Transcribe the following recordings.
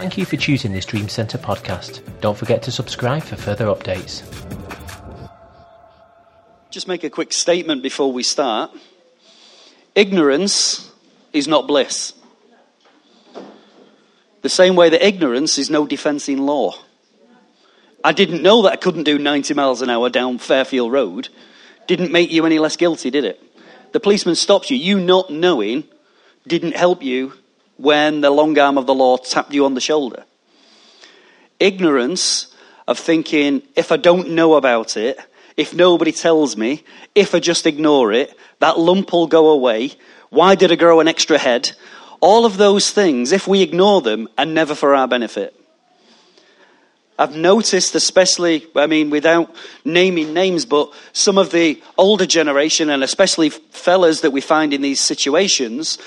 Thank you for choosing this Dream Center podcast. Don't forget to subscribe for further updates. Just make a quick statement before we start. Ignorance is not bliss. The same way that ignorance is no defense in law. I didn't know that I couldn't do 90 miles an hour down Fairfield Road. Didn't make you any less guilty, did it? The policeman stops you. You not knowing didn't help you when the long arm of the law tapped you on the shoulder. Ignorance of thinking, if I don't know about it, if nobody tells me, if I just ignore it, that lump will go away. Why did I grow an extra head? All of those things, if we ignore them, are never for our benefit. I've noticed, especially, I mean, without naming names, but some of the older generation, and especially fellas that we find in these situations,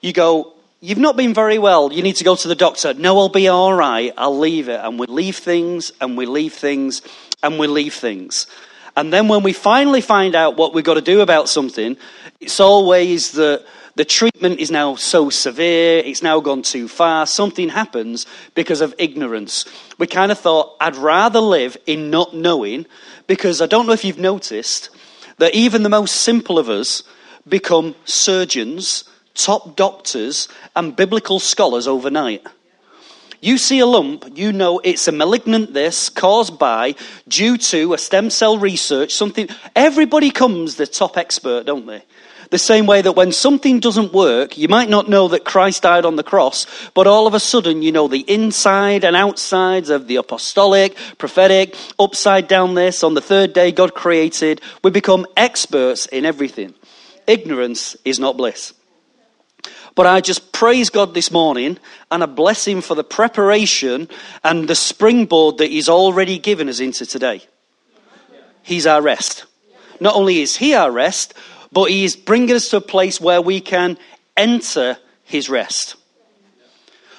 you go, You've not been very well. You need to go to the doctor. No, I'll be all right. I'll leave it. And we leave things, and we leave things, and we leave things. And then when we finally find out what we've got to do about something, it's always that the treatment is now so severe, it's now gone too far, something happens because of ignorance. We kind of thought, I'd rather live in not knowing, because I don't know if you've noticed that even the most simple of us become surgeons, top doctors, and biblical scholars overnight. You see a lump, you know it's a malignant this caused by, due to a stem cell research, something. Everybody comes the top expert, don't they? The same way that when something doesn't work, you might not know that Christ died on the cross, but all of a sudden you know the inside and outsides of the apostolic, prophetic, upside down this, on the third day God created. We become experts in everything. Ignorance is not bliss. But I just praise God this morning and I bless Him for the preparation and the springboard that He's already given us into today. He's our rest. Not only is He our rest, but He is bringing us to a place where we can enter His rest.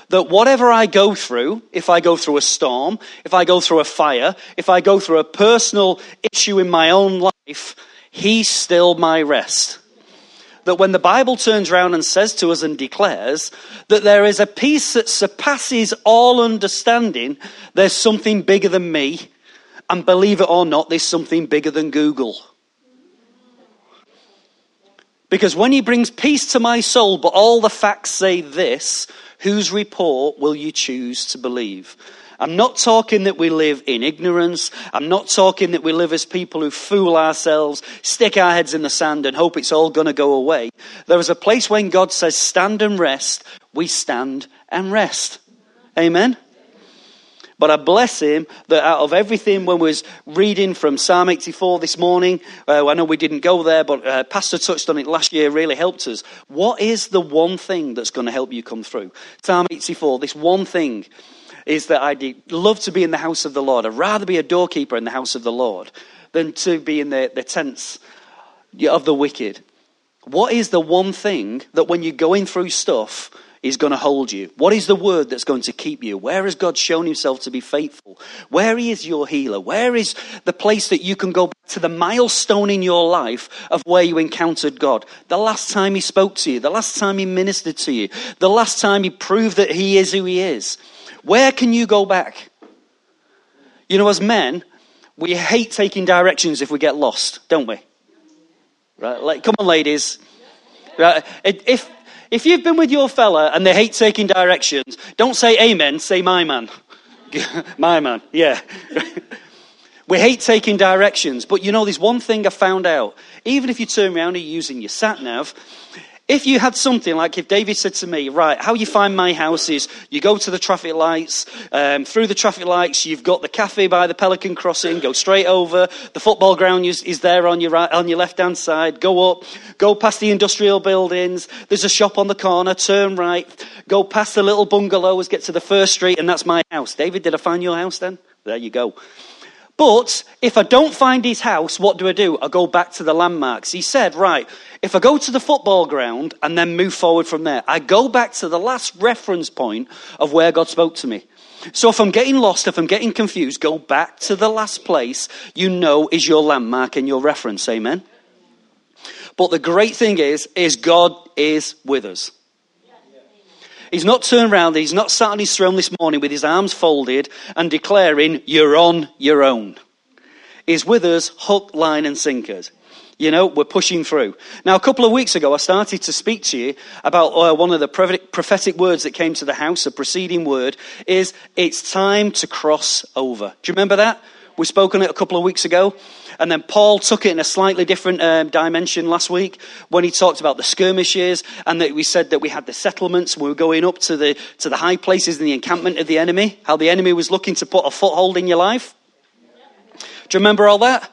That whatever I go through, if I go through a storm, if I go through a fire, if I go through a personal issue in my own life, He's still my rest that when the Bible turns around and says to us and declares that there is a peace that surpasses all understanding, there's something bigger than me. And believe it or not, there's something bigger than Google. Because when he brings peace to my soul, but all the facts say this, whose report will you choose to believe? I'm not talking that we live in ignorance. I'm not talking that we live as people who fool ourselves, stick our heads in the sand and hope it's all going to go away. There is a place when God says, stand and rest. We stand and rest. Amen. But I bless him that out of everything, when we was reading from Psalm 84 this morning, uh, I know we didn't go there, but uh, Pastor touched on it last year, really helped us. What is the one thing that's going to help you come through? Psalm 84, this one thing is that I'd love to be in the house of the Lord. I'd rather be a doorkeeper in the house of the Lord than to be in the, the tents of the wicked. What is the one thing that when you're going through stuff, is going to hold you? What is the word that's going to keep you? Where has God shown himself to be faithful? Where is your healer? Where is the place that you can go back to the milestone in your life of where you encountered God? The last time he spoke to you, the last time he ministered to you, the last time he proved that he is who he is. Where can you go back? You know, as men, we hate taking directions if we get lost, don't we? Right? Like, come on, ladies. Right? If if you've been with your fella and they hate taking directions, don't say amen, say my man. my man, yeah. we hate taking directions, but you know, there's one thing I found out. Even if you turn around and you're using your sat nav, if you had something like if David said to me, right, how you find my house is you go to the traffic lights, um, through the traffic lights, you've got the cafe by the Pelican Crossing, go straight over, the football ground is, is there on your right, on your left hand side, go up, go past the industrial buildings, there's a shop on the corner, turn right, go past the little bungalows, get to the first street, and that's my house. David, did I find your house then? There you go. But if I don't find his house, what do I do? I go back to the landmarks. He said, right, if I go to the football ground and then move forward from there, I go back to the last reference point of where God spoke to me. So if I'm getting lost, if I'm getting confused, go back to the last place you know is your landmark and your reference. Amen. But the great thing is, is God is with us. He's not turned around, he's not sat on his throne this morning with his arms folded and declaring, You're on your own. He's with us, hook, line, and sinkers. You know, we're pushing through. Now, a couple of weeks ago, I started to speak to you about uh, one of the prophetic words that came to the house, a preceding word, is it's time to cross over. Do you remember that? We spoke on it a couple of weeks ago. And then Paul took it in a slightly different um, dimension last week when he talked about the skirmishes and that we said that we had the settlements. We were going up to the, to the high places in the encampment of the enemy, how the enemy was looking to put a foothold in your life. Do you remember all that?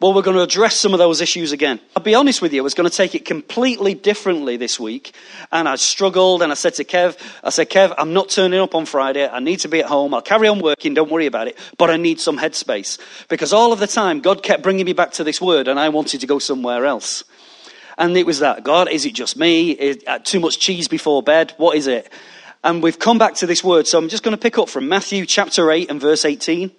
Well, we're going to address some of those issues again. I'll be honest with you, I was going to take it completely differently this week. And I struggled and I said to Kev, I said, Kev, I'm not turning up on Friday. I need to be at home. I'll carry on working. Don't worry about it. But I need some headspace. Because all of the time, God kept bringing me back to this word and I wanted to go somewhere else. And it was that, God, is it just me? Is, uh, too much cheese before bed? What is it? And we've come back to this word. So I'm just going to pick up from Matthew chapter 8 and verse 18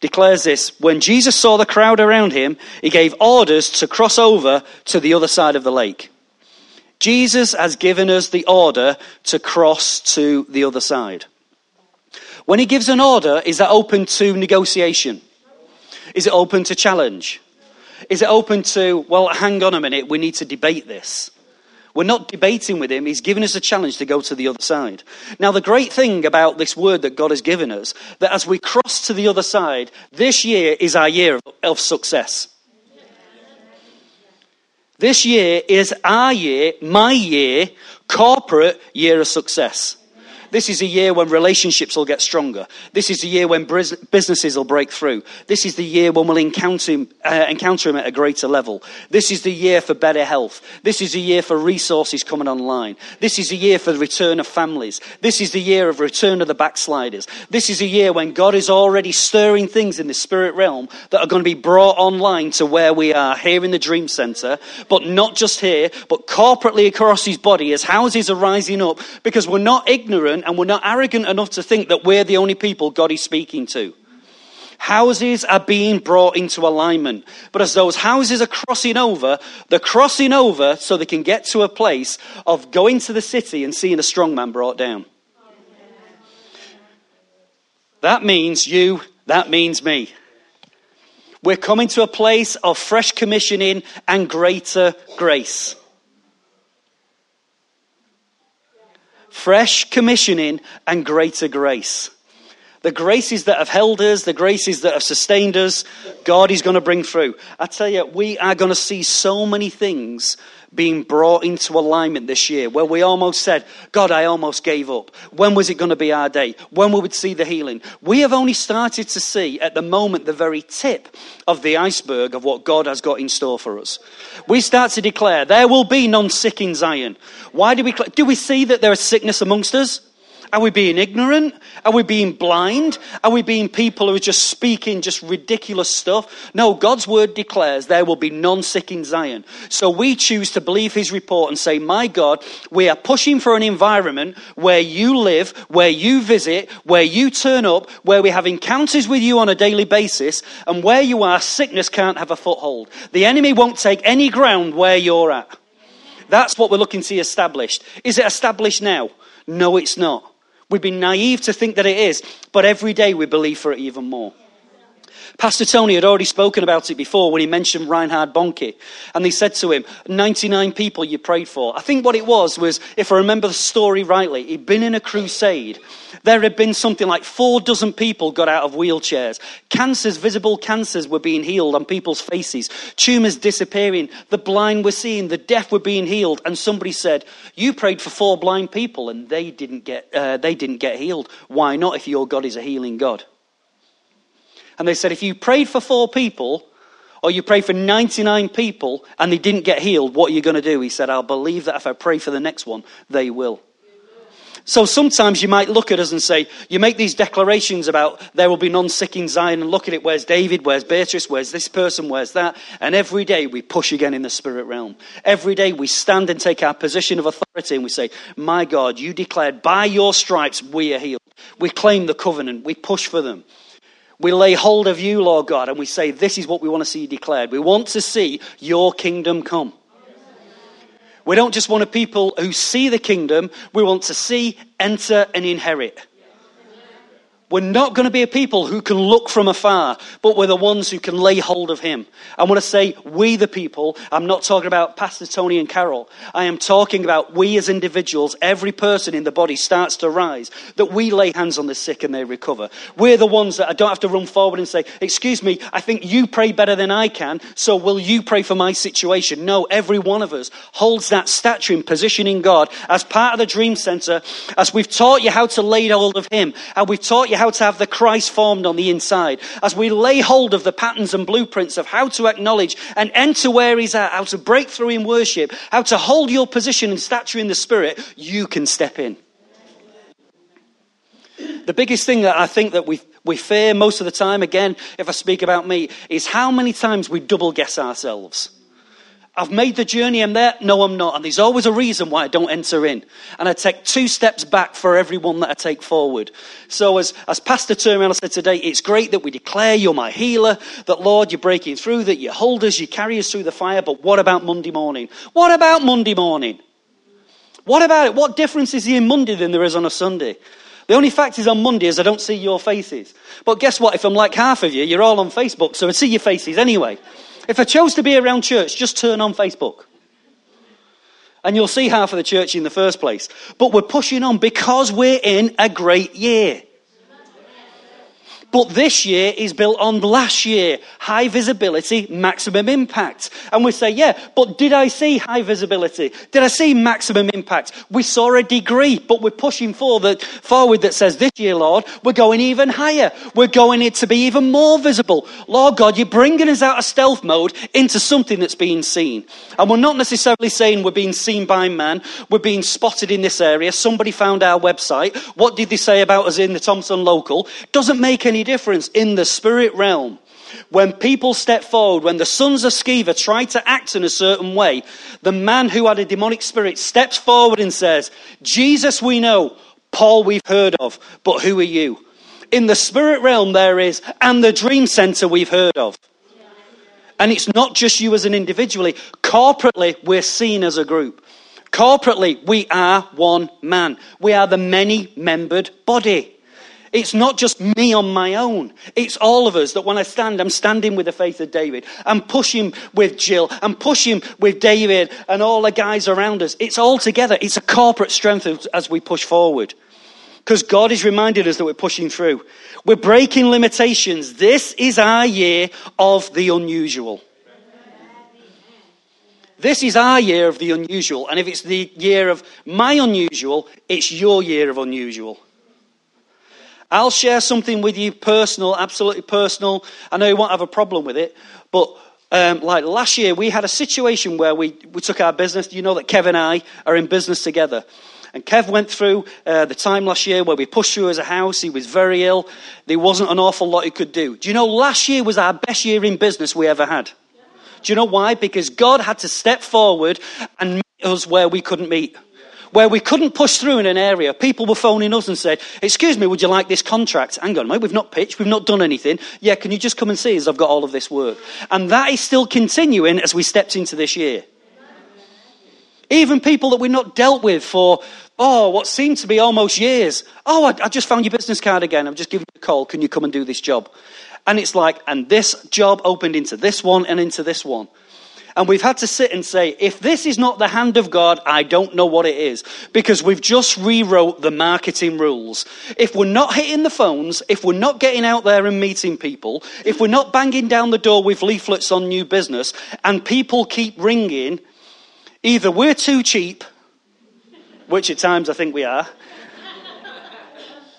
declares this When Jesus saw the crowd around him, he gave orders to cross over to the other side of the lake. Jesus has given us the order to cross to the other side. When he gives an order, is that open to negotiation? Is it open to challenge? Is it open to, well, hang on a minute, we need to debate this? We're not debating with him. He's given us a challenge to go to the other side. Now, the great thing about this word that God has given us, that as we cross to the other side, this year is our year of success. This year is our year, my year, corporate year of success. This is a year when relationships will get stronger. This is a year when businesses will break through. This is the year when we'll encounter him, uh, encounter him at a greater level. This is the year for better health. This is a year for resources coming online. This is a year for the return of families. This is the year of return of the backsliders. This is a year when God is already stirring things in the spirit realm that are going to be brought online to where we are here in the Dream Center, but not just here, but corporately across his body as houses are rising up because we're not ignorant ignorant and we're not arrogant enough to think that we're the only people God is speaking to. Houses are being brought into alignment. But as those houses are crossing over, they're crossing over so they can get to a place of going to the city and seeing a strong man brought down. That means you, that means me. We're coming to a place of fresh commissioning and greater grace. Fresh commissioning and greater grace. The graces that have held us, the graces that have sustained us, God is going to bring through. I tell you, we are going to see so many things being brought into alignment this year where we almost said, God, I almost gave up. When was it going to be our day? When we would see the healing? We have only started to see at the moment the very tip of the iceberg of what God has got in store for us. We start to declare there will be none sick in Zion. Why do we, do we see that there is sickness amongst us? Are we being ignorant? Are we being blind? Are we being people who are just speaking just ridiculous stuff? No, God's word declares there will be none sick in Zion. So we choose to believe his report and say, My God, we are pushing for an environment where you live, where you visit, where you turn up, where we have encounters with you on a daily basis, and where you are, sickness can't have a foothold. The enemy won't take any ground where you're at. That's what we're looking to see established. Is it established now? No, it's not. We've been naive to think that it is, but every day we believe for it even more. Pastor Tony had already spoken about it before when he mentioned Reinhard Bonnke. And they said to him, 99 people you prayed for. I think what it was was, if I remember the story rightly, he'd been in a crusade. There had been something like four dozen people got out of wheelchairs. Cancers, visible cancers were being healed on people's faces. Tumors disappearing. The blind were seeing. The deaf were being healed. And somebody said, you prayed for four blind people and they didn't get, uh, they didn't get healed. Why not if your God is a healing God? And they said, if you prayed for four people, or you pray for 99 people and they didn't get healed, what are you going to do? He said, I'll believe that if I pray for the next one, they will. So sometimes you might look at us and say, you make these declarations about there will be none sick in Zion, and look at it, where's David, where's Beatrice, where's this person, where's that? And every day we push again in the spirit realm. Every day we stand and take our position of authority and we say, My God, you declared by your stripes we are healed. We claim the covenant, we push for them. We lay hold of you, Lord God, and we say, This is what we want to see declared. We want to see your kingdom come. We don't just want a people who see the kingdom, we want to see, enter, and inherit. We're not going to be a people who can look from afar, but we're the ones who can lay hold of Him. I want to say, we the people, I'm not talking about Pastor Tony and Carol. I am talking about we as individuals, every person in the body starts to rise, that we lay hands on the sick and they recover. We're the ones that I don't have to run forward and say, Excuse me, I think you pray better than I can, so will you pray for my situation? No, every one of us holds that stature in position in God as part of the Dream Center, as we've taught you how to lay hold of Him, and we've taught you how to have the Christ formed on the inside, as we lay hold of the patterns and blueprints of how to acknowledge and enter where He's at, how to break through in worship, how to hold your position and stature in the Spirit, you can step in. The biggest thing that I think that we, we fear most of the time, again, if I speak about me, is how many times we double guess ourselves. I've made the journey, I'm there. No, I'm not. And there's always a reason why I don't enter in. And I take two steps back for every one that I take forward. So as, as Pastor Terminal said today, it's great that we declare you're my healer, that Lord, you're breaking through, that you hold us, you carry us through the fire. But what about Monday morning? What about Monday morning? What about it? What difference is there in Monday than there is on a Sunday? The only fact is on Monday is I don't see your faces. But guess what? If I'm like half of you, you're all on Facebook, so I see your faces anyway. If I chose to be around church, just turn on Facebook. And you'll see half of the church in the first place. But we're pushing on because we're in a great year. But this year is built on last year. High visibility, maximum impact. And we say, yeah, but did I see high visibility? Did I see maximum impact? We saw a degree, but we're pushing forward, forward that says this year, Lord, we're going even higher. We're going it to be even more visible. Lord God, you're bringing us out of stealth mode into something that's being seen. And we're not necessarily saying we're being seen by man. We're being spotted in this area. Somebody found our website. What did they say about us in the Thomson local? Doesn't make any difference in the spirit realm. When people step forward, when the sons of Sceva try to act in a certain way, the man who had a demonic spirit steps forward and says, Jesus we know, Paul we've heard of, but who are you? In the spirit realm there is, and the dream center we've heard of. And it's not just you as an individually. Corporately, we're seen as a group. Corporately, we are one man. We are the many membered body. It's not just me on my own. It's all of us that when I stand, I'm standing with the faith of David. I'm pushing with Jill. I'm pushing with David and all the guys around us. It's all together. It's a corporate strength as we push forward. Because God is reminding us that we're pushing through. We're breaking limitations. This is our year of the unusual. This is our year of the unusual. And if it's the year of my unusual, it's your year of unusual. I'll share something with you personal, absolutely personal. I know you won't have a problem with it, but um, like last year, we had a situation where we, we took our business. You know that Kev and I are in business together. And Kev went through uh, the time last year where we pushed through as a house. He was very ill. There wasn't an awful lot he could do. Do you know last year was our best year in business we ever had? Do you know why? Because God had to step forward and meet us where we couldn't meet where we couldn't push through in an area, people were phoning us and said, Excuse me, would you like this contract? Hang on, mate, we've not pitched, we've not done anything. Yeah, can you just come and see us? I've got all of this work. And that is still continuing as we stepped into this year. Even people that we've not dealt with for, oh, what seemed to be almost years. Oh, I, I just found your business card again. I'm just giving you a call. Can you come and do this job? And it's like, and this job opened into this one and into this one. And we've had to sit and say, if this is not the hand of God, I don't know what it is. Because we've just rewrote the marketing rules. If we're not hitting the phones, if we're not getting out there and meeting people, if we're not banging down the door with leaflets on new business, and people keep ringing, either we're too cheap, which at times I think we are,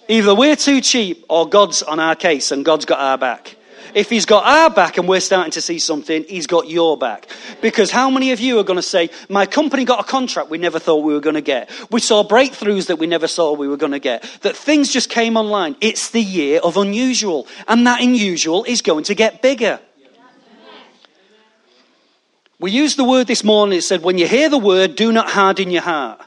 either we're too cheap or God's on our case and God's got our back. If he's got our back and we're starting to see something, he's got your back. Because how many of you are going to say, my company got a contract we never thought we were going to get? We saw breakthroughs that we never saw we were going to get. That things just came online. It's the year of unusual. And that unusual is going to get bigger. We used the word this morning. It said, when you hear the word, do not harden your heart.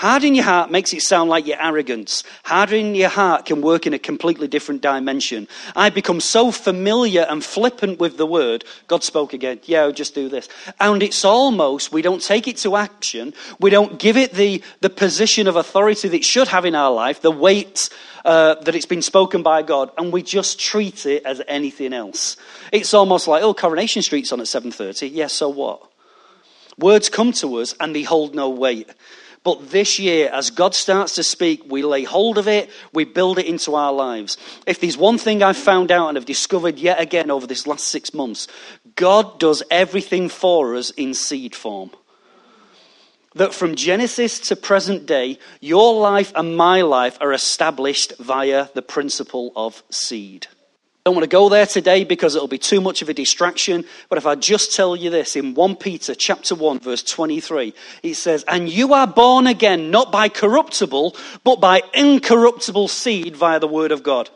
Hardening your heart makes it sound like you're arrogant. Hardening your heart can work in a completely different dimension. I become so familiar and flippant with the word, God spoke again, yeah, just do this. And it's almost, we don't take it to action, we don't give it the, the position of authority that it should have in our life, the weight uh, that it's been spoken by God, and we just treat it as anything else. It's almost like, oh, Coronation Street's on at 7.30, yes, yeah, so what? Words come to us and they hold no weight. But this year, as God starts to speak, we lay hold of it, we build it into our lives. If there's one thing I've found out and have discovered yet again over this last six months, God does everything for us in seed form. That from Genesis to present day, your life and my life are established via the principle of seed. Don't want to go there today because it'll be too much of a distraction. But if I just tell you this in 1 Peter chapter 1 verse 23, it says, And you are born again not by corruptible, but by incorruptible seed via the word of God.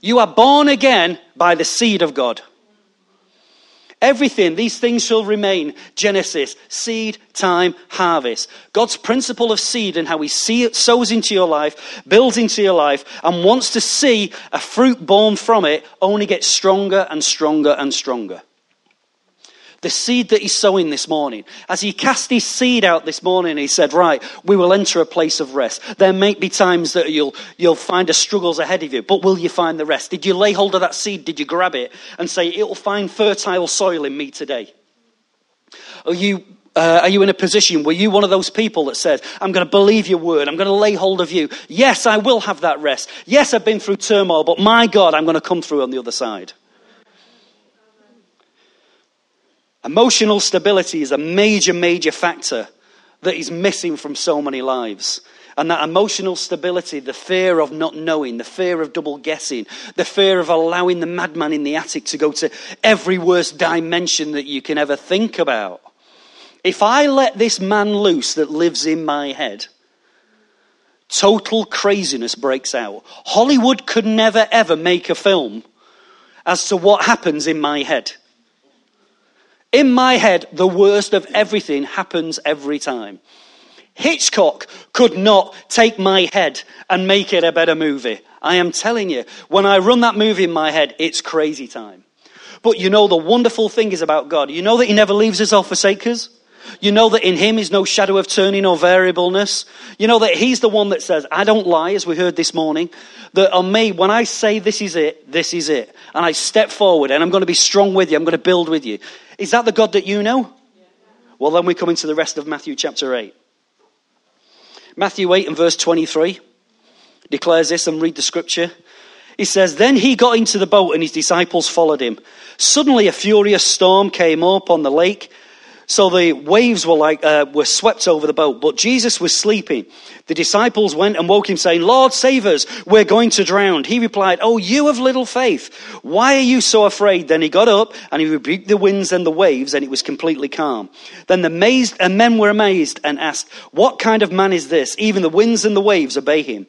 You are born again by the seed of God. Everything, these things shall remain. Genesis, seed, time, harvest. God's principle of seed and how He sows into your life, builds into your life, and wants to see a fruit born from it only gets stronger and stronger and stronger the seed that he's sowing this morning. As he cast his seed out this morning, he said, Right, we will enter a place of rest. There may be times that you'll, you'll find a struggles ahead of you, but will you find the rest? Did you lay hold of that seed? Did you grab it and say, It'll find fertile soil in me today? Are you uh, are you in a position, were you one of those people that said, I'm going to believe your word, I'm going to lay hold of you? Yes, I will have that rest. Yes, I've been through turmoil, but my God, I'm going to come through on the other side. Emotional stability is a major, major factor that is missing from so many lives. And that emotional stability, the fear of not knowing, the fear of double guessing, the fear of allowing the madman in the attic to go to every worst dimension that you can ever think about. If I let this man loose that lives in my head, total craziness breaks out. Hollywood could never ever make a film as to what happens in my head. In my head, the worst of everything happens every time. Hitchcock could not take my head and make it a better movie. I am telling you, when I run that movie in my head, it's crazy time. But you know, the wonderful thing is about God. You know that He never leaves us or forsakes us. You know that in Him is no shadow of turning or variableness. You know that He's the one that says, I don't lie, as we heard this morning. That on me, when I say this is it, this is it. And I step forward and I'm going to be strong with you, I'm going to build with you. Is that the God that you know? Well, then we come into the rest of Matthew chapter 8. Matthew 8 and verse 23 declares this and read the scripture. He says, Then he got into the boat and his disciples followed him. Suddenly a furious storm came up on the lake so the waves were like uh, were swept over the boat, but Jesus was sleeping. The disciples went and woke him, saying, "Lord, save us! We're going to drown." He replied, "Oh, you of little faith, why are you so afraid?" Then he got up and he rebuked the winds and the waves, and it was completely calm. Then the amazed and men were amazed and asked, "What kind of man is this? Even the winds and the waves obey him."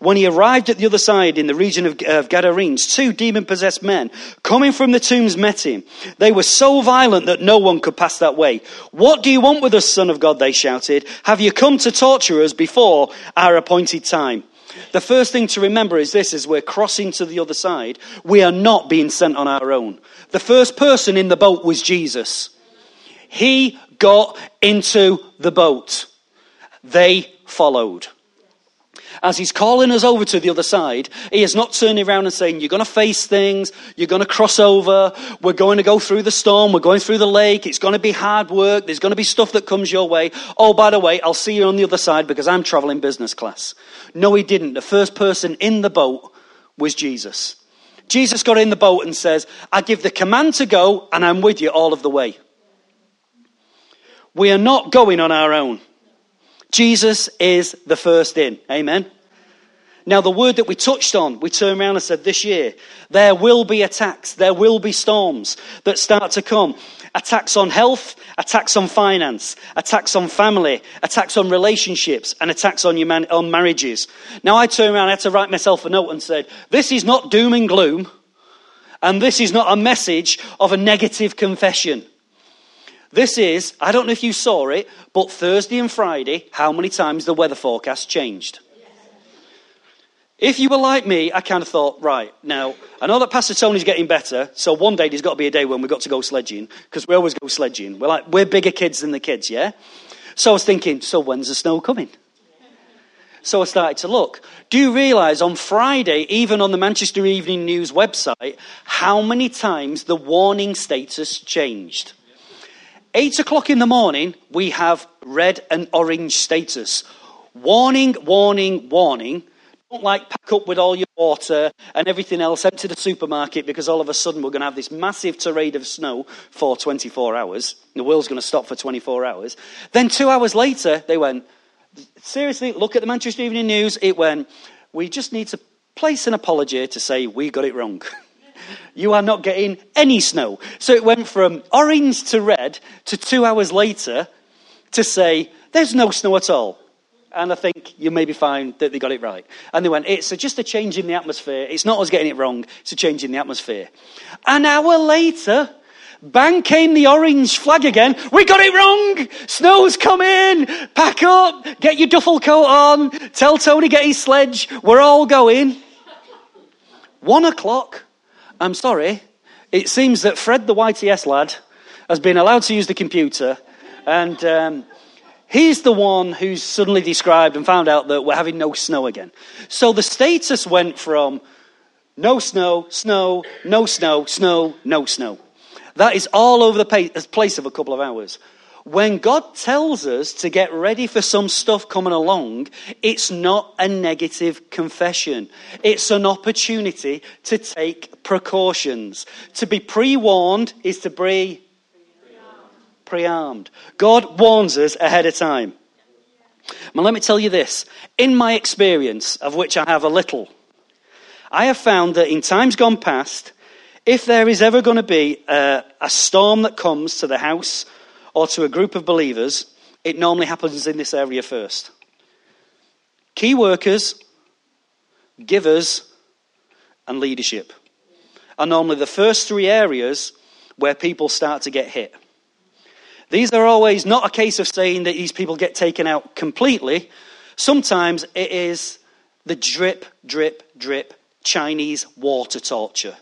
When he arrived at the other side in the region of, of Gadarenes, two demon possessed men coming from the tombs met him. They were so violent that no one could pass that way. What do you want with us, Son of God? They shouted. Have you come to torture us before our appointed time? The first thing to remember is this as we're crossing to the other side, we are not being sent on our own. The first person in the boat was Jesus. He got into the boat. They followed as he's calling us over to the other side, he is not turning around and saying, You're going to face things, you're going to cross over, we're going to go through the storm, we're going through the lake, it's going to be hard work, there's going to be stuff that comes your way. Oh, by the way, I'll see you on the other side because I'm traveling business class. No, he didn't. The first person in the boat was Jesus. Jesus got in the boat and says, I give the command to go, and I'm with you all of the way. We are not going on our own. Jesus is the first in. Amen. Now, the word that we touched on, we turned around and said this year, there will be attacks, there will be storms that start to come. Attacks on health, attacks on finance, attacks on family, attacks on relationships, and attacks on, man- on marriages. Now, I turned around, I had to write myself a note and said, this is not doom and gloom, and this is not a message of a negative confession. This is, I don't know if you saw it, but Thursday and Friday, how many times the weather forecast changed? If you were like me, I kind of thought, right, now, I know that Pastor Tony's getting better, so one day there's got to be a day when we've got to go sledging, because we always go sledging. We're like, we're bigger kids than the kids, yeah? So I was thinking, so when's the snow coming? So I started to look. Do you realise on Friday, even on the Manchester Evening News website, how many times the warning status changed? Eight o'clock in the morning, we have red and orange status. Warning, warning, warning. Don't like pack up with all your water and everything else, to the supermarket because all of a sudden we're going to have this massive tirade of snow for 24 hours. The world's going to stop for 24 hours. Then two hours later, they went, seriously, look at the Manchester Evening News. It went, we just need to place an apology to say we got it wrong. you are not getting any snow. So it went from orange to red to two hours later to say, there's no snow at all. And I think you maybe find that they got it right. And they went, it's just a change in the atmosphere. It's not us getting it wrong, it's a change in the atmosphere. An hour later, bang came the orange flag again. We got it wrong. Snow's coming. Pack up. Get your duffel coat on. Tell Tony get his sledge. We're all going. One o'clock. I'm sorry. It seems that Fred, the YTS lad, has been allowed to use the computer. And um, He's the one who's suddenly described and found out that we're having no snow again. So the status went from no snow, snow, no snow, snow, no snow. That is all over the place of a couple of hours. When God tells us to get ready for some stuff coming along, it's not a negative confession. It's an opportunity to take precautions. To be pre warned is to be pre-armed. God warns us ahead of time. Now, let me tell you this. In my experience, of which I have a little, I have found that in times gone past, if there is ever going to be a, a storm that comes to the house or to a group of believers, it normally happens in this area first. Key workers, givers, and leadership are normally the first three areas where people start to get hit. These are always not a case of saying that these people get taken out completely. Sometimes it is the drip, drip, drip Chinese water torture.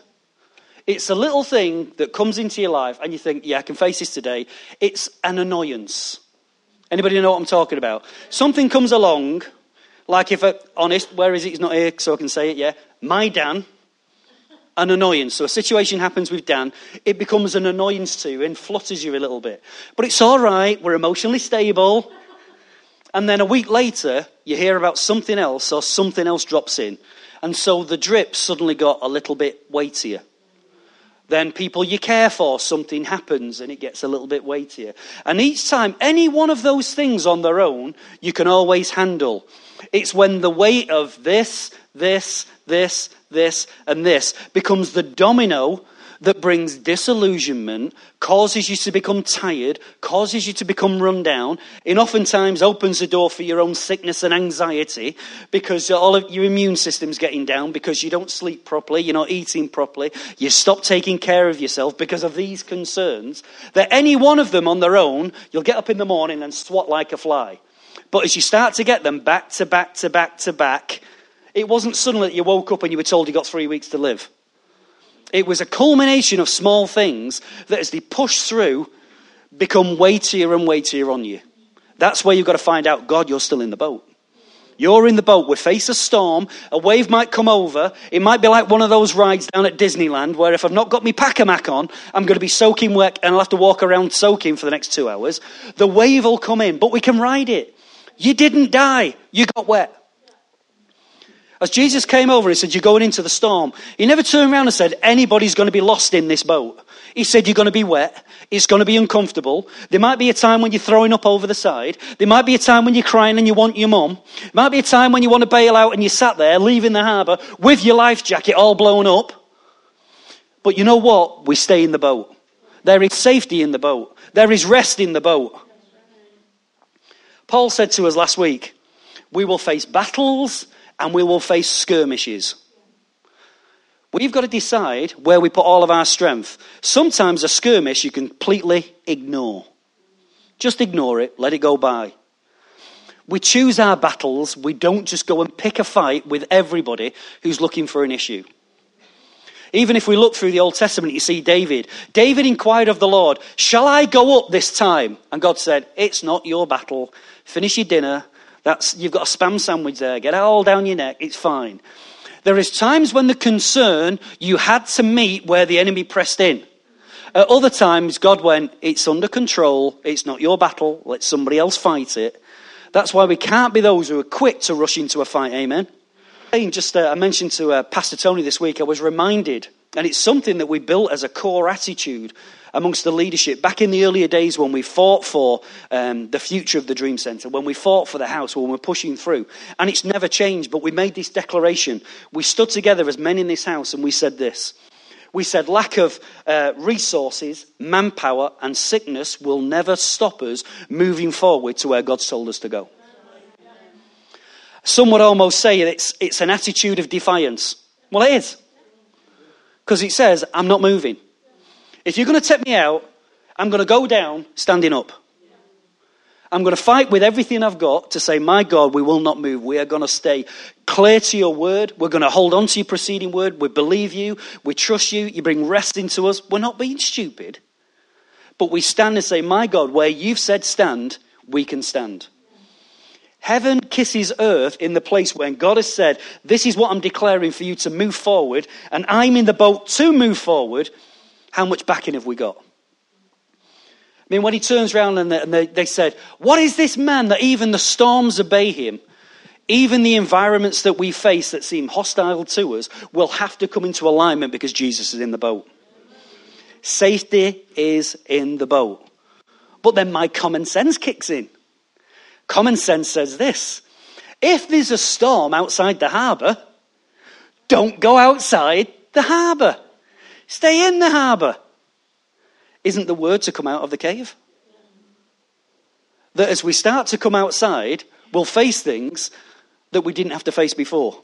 It's a little thing that comes into your life and you think, yeah, I can face this today. It's an annoyance. Anybody know what I'm talking about? Something comes along, like if, honest, where is it? He's not here, so I can say it, yeah. My Dan an annoyance. So a situation happens with Dan, it becomes an annoyance to you and flutters you a little bit. But it's all right, we're emotionally stable. And then a week later, you hear about something else or something else drops in. And so the drip suddenly got a little bit weightier. Then people you care for, something happens and it gets a little bit weightier. And each time, any one of those things on their own, you can always handle. It's when the weight of this, this, this, this, and this becomes the domino that brings disillusionment, causes you to become tired, causes you to become run down, and oftentimes opens the door for your own sickness and anxiety because all of your immune system's getting down because you don't sleep properly, you're not eating properly, you stop taking care of yourself because of these concerns. That any one of them on their own, you'll get up in the morning and swat like a fly. But as you start to get them back to back to back to back, it wasn't suddenly that you woke up and you were told you got three weeks to live. It was a culmination of small things that, as they push through, become weightier and weightier on you. That's where you've got to find out God, you're still in the boat. You're in the boat. We face a storm. A wave might come over. It might be like one of those rides down at Disneyland where if I've not got my pack-a-mac on, I'm going to be soaking wet and I'll have to walk around soaking for the next two hours. The wave will come in, but we can ride it. You didn't die. You got wet. As Jesus came over, he said, You're going into the storm. He never turned around and said, Anybody's going to be lost in this boat. He said, You're going to be wet. It's going to be uncomfortable. There might be a time when you're throwing up over the side. There might be a time when you're crying and you want your mum. There might be a time when you want to bail out and you're sat there leaving the harbour with your life jacket all blown up. But you know what? We stay in the boat. There is safety in the boat. There is rest in the boat. Paul said to us last week, we will face battles and we will face skirmishes. We've got to decide where we put all of our strength. Sometimes a skirmish you completely ignore. Just ignore it, let it go by. We choose our battles. We don't just go and pick a fight with everybody who's looking for an issue. Even if we look through the Old Testament, you see David. David inquired of the Lord, Shall I go up this time? And God said, It's not your battle. Finish your dinner. That's, you've got a spam sandwich there. Get it all down your neck. It's fine. There is times when the concern you had to meet where the enemy pressed in. At other times, God went, It's under control. It's not your battle. Let somebody else fight it. That's why we can't be those who are quick to rush into a fight. Amen. Just uh, I mentioned to uh, Pastor Tony this week, I was reminded, and it's something that we built as a core attitude amongst the leadership back in the earlier days when we fought for um, the future of the Dream Centre, when we fought for the house, when we were pushing through. And it's never changed, but we made this declaration. We stood together as men in this house and we said this. We said lack of uh, resources, manpower, and sickness will never stop us moving forward to where God's told us to go. Some would almost say it's, it's an attitude of defiance. Well, it is. Because it says, I'm not moving. If you're going to take me out, I'm going to go down standing up. I'm going to fight with everything I've got to say, My God, we will not move. We are going to stay clear to your word. We're going to hold on to your preceding word. We believe you. We trust you. You bring rest into us. We're not being stupid. But we stand and say, My God, where you've said stand, we can stand. Heaven kisses earth in the place where God has said, This is what I'm declaring for you to move forward, and I'm in the boat to move forward. How much backing have we got? I mean, when he turns around and, they, and they, they said, What is this man that even the storms obey him? Even the environments that we face that seem hostile to us will have to come into alignment because Jesus is in the boat. Safety is in the boat. But then my common sense kicks in. Common sense says this if there's a storm outside the harbour, don't go outside the harbour. Stay in the harbour. Isn't the word to come out of the cave? That as we start to come outside, we'll face things that we didn't have to face before.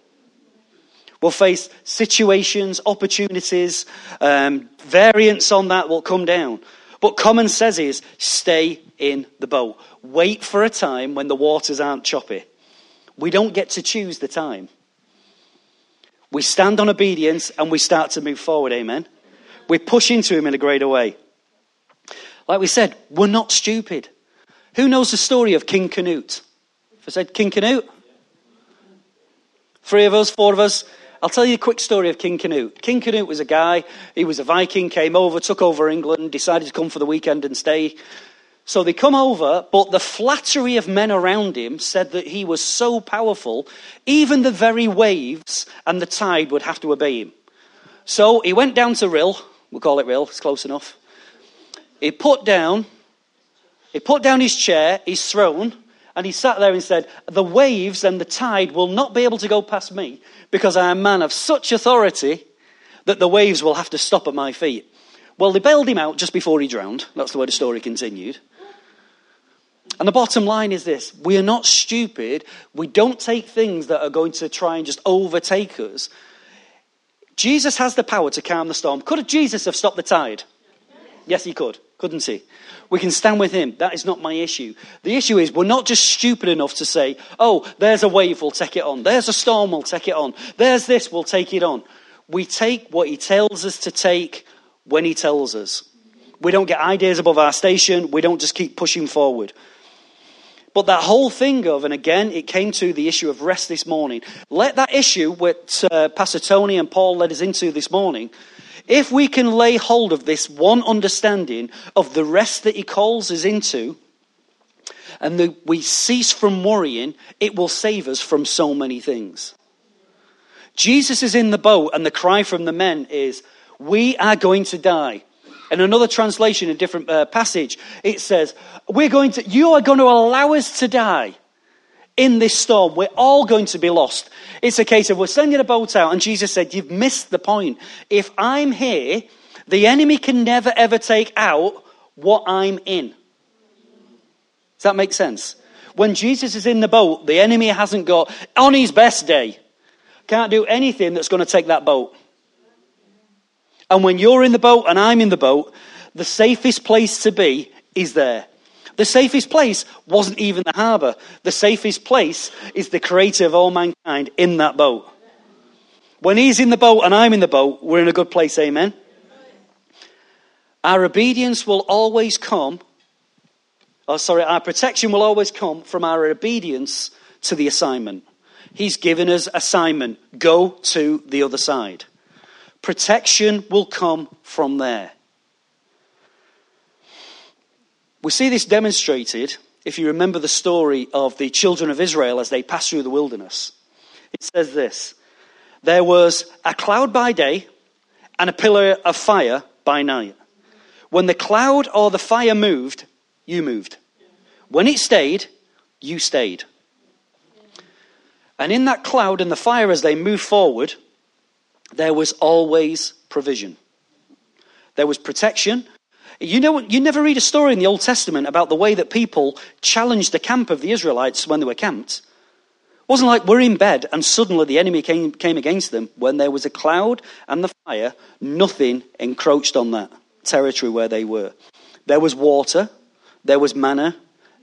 We'll face situations, opportunities, um, variants on that will come down. But common says is stay in the boat. Wait for a time when the waters aren't choppy. We don't get to choose the time. We stand on obedience and we start to move forward. Amen. We push into him in a greater way. Like we said, we're not stupid. Who knows the story of King Canute? If I said King Canute? Three of us, four of us. I'll tell you a quick story of King Canute. King Canute was a guy, he was a Viking, came over, took over England, decided to come for the weekend and stay. So they come over, but the flattery of men around him said that he was so powerful, even the very waves and the tide would have to obey him. So he went down to Rhyl, we'll call it Rhyl, it's close enough. He put down, he put down his chair, his throne, and he sat there and said, The waves and the tide will not be able to go past me because I am a man of such authority that the waves will have to stop at my feet. Well, they bailed him out just before he drowned. That's the way the story continued. And the bottom line is this we are not stupid. We don't take things that are going to try and just overtake us Jesus has the power to calm the storm. Could Jesus have stopped the tide? Yes, he could, couldn't he? We can stand with him. That is not my issue. The issue is we're not just stupid enough to say, oh, there's a wave, we'll take it on. There's a storm, we'll take it on. There's this, we'll take it on. We take what he tells us to take when he tells us. We don't get ideas above our station. We don't just keep pushing forward. But that whole thing of, and again, it came to the issue of rest this morning. Let that issue, which uh, Pastor Tony and Paul led us into this morning, if we can lay hold of this one understanding of the rest that he calls us into, and that we cease from worrying, it will save us from so many things. Jesus is in the boat, and the cry from the men is, We are going to die. In another translation, a different uh, passage, it says, We're going to, you are going to allow us to die in this storm. We're all going to be lost. It's a case of we're sending a boat out, and Jesus said, You've missed the point. If I'm here, the enemy can never ever take out what I'm in. Does that make sense? When Jesus is in the boat, the enemy hasn't got, on his best day, can't do anything that's going to take that boat. And when you're in the boat and I'm in the boat, the safest place to be is there. The safest place wasn't even the harbour. The safest place is the creator of all mankind in that boat. When he's in the boat and I'm in the boat, we're in a good place, amen? Our obedience will always come, oh, sorry, our protection will always come from our obedience to the assignment. He's given us assignment go to the other side. Protection will come from there. We see this demonstrated if you remember the story of the children of Israel as they passed through the wilderness. It says this There was a cloud by day and a pillar of fire by night. When the cloud or the fire moved, you moved. When it stayed, you stayed. And in that cloud and the fire, as they moved forward, there was always provision. There was protection, you know, you never read a story in the Old Testament about the way that people challenged the camp of the Israelites when they were camped. It wasn't like we're in bed and suddenly the enemy came, came against them. When there was a cloud and the fire, nothing encroached on that territory where they were. There was water, there was manna,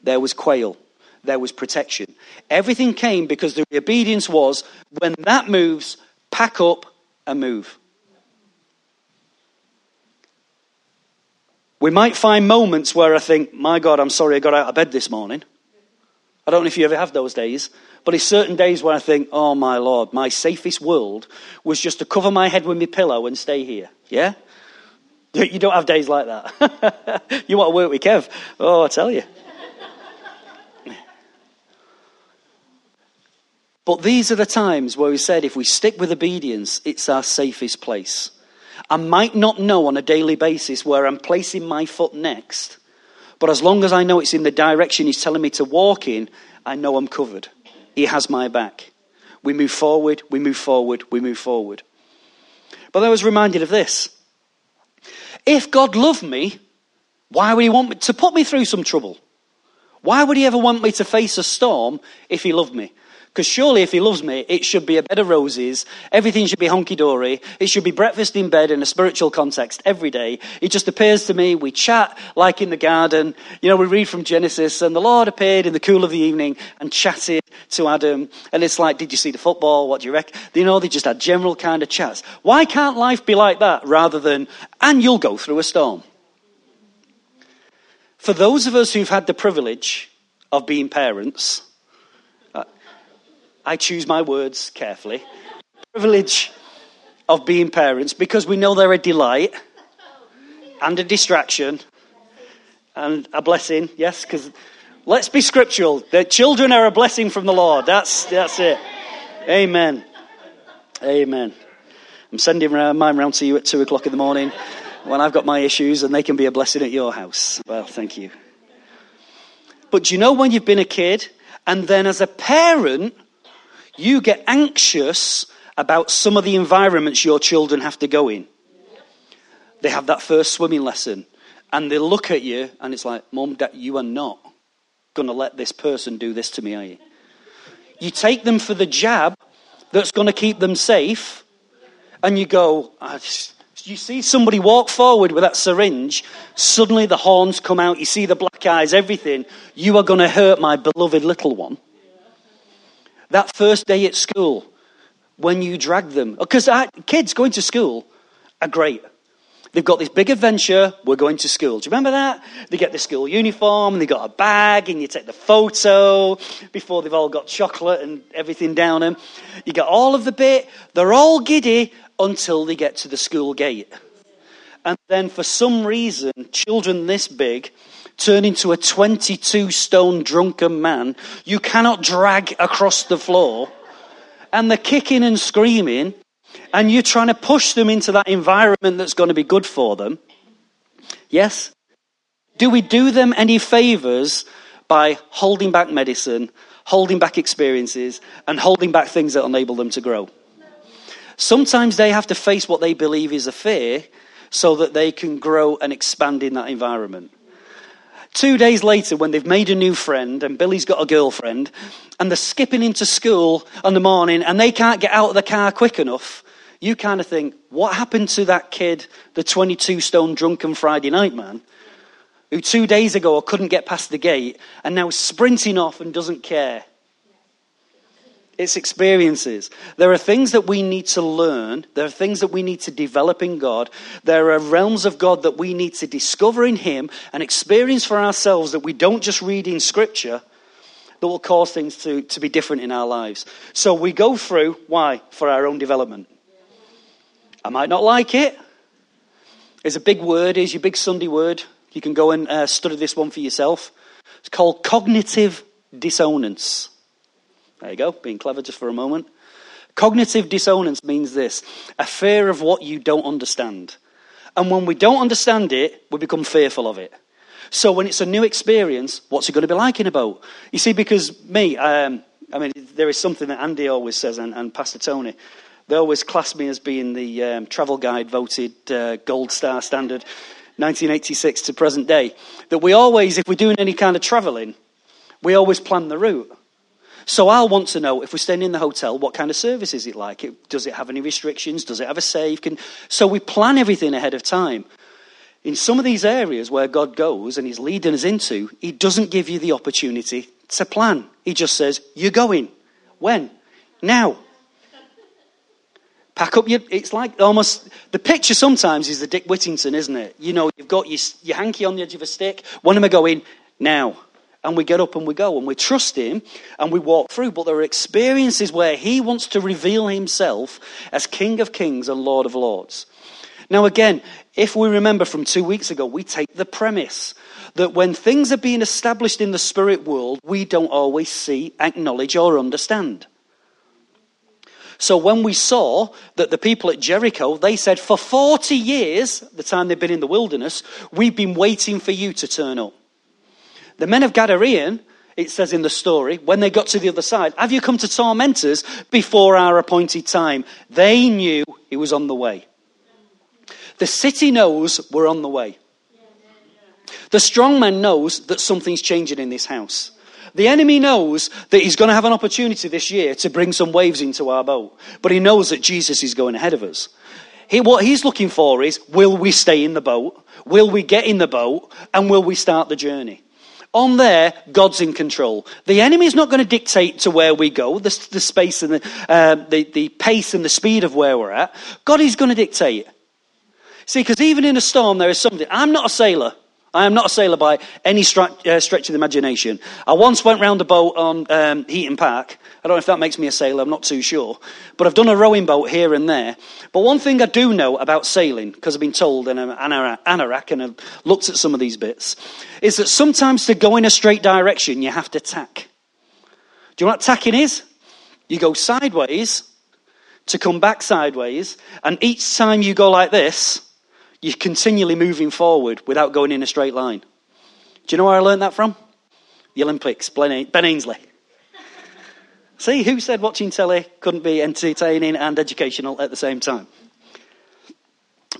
there was quail, there was protection. Everything came because the obedience was when that moves, pack up and move. We might find moments where I think, my God, I'm sorry I got out of bed this morning. I don't know if you ever have those days, but it's certain days where I think, oh my Lord, my safest world was just to cover my head with my pillow and stay here. Yeah? You don't have days like that. you want to work with Kev? Oh, I tell you. But these are the times where we said if we stick with obedience, it's our safest place. I might not know on a daily basis where I'm placing my foot next, but as long as I know it's in the direction He's telling me to walk in, I know I'm covered. He has my back. We move forward, we move forward, we move forward. But I was reminded of this. If God loved me, why would He want me to put me through some trouble? Why would He ever want me to face a storm if He loved me? Because surely, if he loves me, it should be a bed of roses. Everything should be honky dory. It should be breakfast in bed in a spiritual context every day. It just appears to me. We chat like in the garden. You know, we read from Genesis, and the Lord appeared in the cool of the evening and chatted to Adam. And it's like, did you see the football? What do you reckon? You know, they just had general kind of chats. Why can't life be like that rather than, and you'll go through a storm? For those of us who've had the privilege of being parents, I choose my words carefully. Privilege of being parents because we know they're a delight and a distraction and a blessing. Yes, because let's be scriptural. The children are a blessing from the Lord. That's, that's it. Amen. Amen. I'm sending mine round to you at two o'clock in the morning when I've got my issues and they can be a blessing at your house. Well, thank you. But do you know when you've been a kid and then as a parent, you get anxious about some of the environments your children have to go in. They have that first swimming lesson, and they look at you, and it's like, Mom, Dad, you are not going to let this person do this to me, are you? You take them for the jab that's going to keep them safe, and you go, you see somebody walk forward with that syringe, suddenly the horns come out, you see the black eyes, everything. You are going to hurt my beloved little one. That first day at school, when you drag them, because kids going to school are great. They've got this big adventure, we're going to school. Do you remember that? They get the school uniform and they got a bag and you take the photo before they've all got chocolate and everything down them. You get all of the bit. They're all giddy until they get to the school gate. And then for some reason, children this big turn into a 22 stone drunken man you cannot drag across the floor. And they're kicking and screaming, and you're trying to push them into that environment that's going to be good for them. Yes? Do we do them any favors by holding back medicine, holding back experiences, and holding back things that enable them to grow? Sometimes they have to face what they believe is a fear so that they can grow and expand in that environment. Two days later, when they've made a new friend and Billy's got a girlfriend, and they're skipping into school in the morning and they can't get out of the car quick enough, you kind of think, what happened to that kid, the 22 stone drunken Friday night man? who two days ago couldn't get past the gate and now is sprinting off and doesn't care. It's experiences. There are things that we need to learn. There are things that we need to develop in God. There are realms of God that we need to discover in Him and experience for ourselves that we don't just read in Scripture that will cause things to, to be different in our lives. So we go through, why? For our own development. I might not like it. It's a big word, is your big Sunday word. You can go and uh, study this one for yourself. It's called cognitive dissonance. There you go, being clever just for a moment. Cognitive dissonance means this a fear of what you don't understand. And when we don't understand it, we become fearful of it. So when it's a new experience, what's it going to be like in a boat? You see, because me, um, I mean, there is something that Andy always says, and, and Pastor Tony, they always class me as being the um, travel guide voted uh, gold star standard, 1986 to present day. That we always, if we're doing any kind of traveling, we always plan the route. So I'll want to know if we're staying in the hotel, what kind of service is it like? does it have any restrictions? Does it have a safe? Can, so we plan everything ahead of time. In some of these areas where God goes and He's leading us into, He doesn't give you the opportunity to plan. He just says, You're going. When? Now. Pack up your. It's like almost. The picture sometimes is the Dick Whittington, isn't it? You know, you've got your, your hanky on the edge of a stick. When am I going? Now and we get up and we go and we trust him and we walk through. But there are experiences where he wants to reveal himself as King of Kings and Lord of Lords. Now, again, if we remember from two weeks ago, we take the premise that when things are being established in the spirit world, we don't always see, acknowledge, or understand. So when we saw that the people at Jericho, they said, for 40 years, the time they've been in the wilderness, we've been waiting for you to turn up. The men of Gadarean, it says in the story, when they got to the other side, have you come to torment us before our appointed time? They knew he was on the way. The city knows we're on the way. The strong man knows that something's changing in this house. The enemy knows that he's going to have an opportunity this year to bring some waves into our boat, but he knows that Jesus is going ahead of us. He, what he's looking for is will we stay in the boat? Will we get in the boat? And will we start the journey? On there, God's in control. The enemy is not going to dictate to where we go, the, the space and the, uh, the, the pace and the speed of where we're at. God is going to dictate. See, because even in a storm, there is something. I'm not a sailor. I am not a sailor by any stretch, uh, stretch of the imagination. I once went round a boat on um, Heaton Park. I don't know if that makes me a sailor, I'm not too sure. But I've done a rowing boat here and there. But one thing I do know about sailing, because I've been told in an anorak and I've looked at some of these bits, is that sometimes to go in a straight direction, you have to tack. Do you know what tacking is? You go sideways to come back sideways, and each time you go like this, you're continually moving forward without going in a straight line. Do you know where I learned that from? The Olympics, Ben Ainslie. See, who said watching telly couldn't be entertaining and educational at the same time?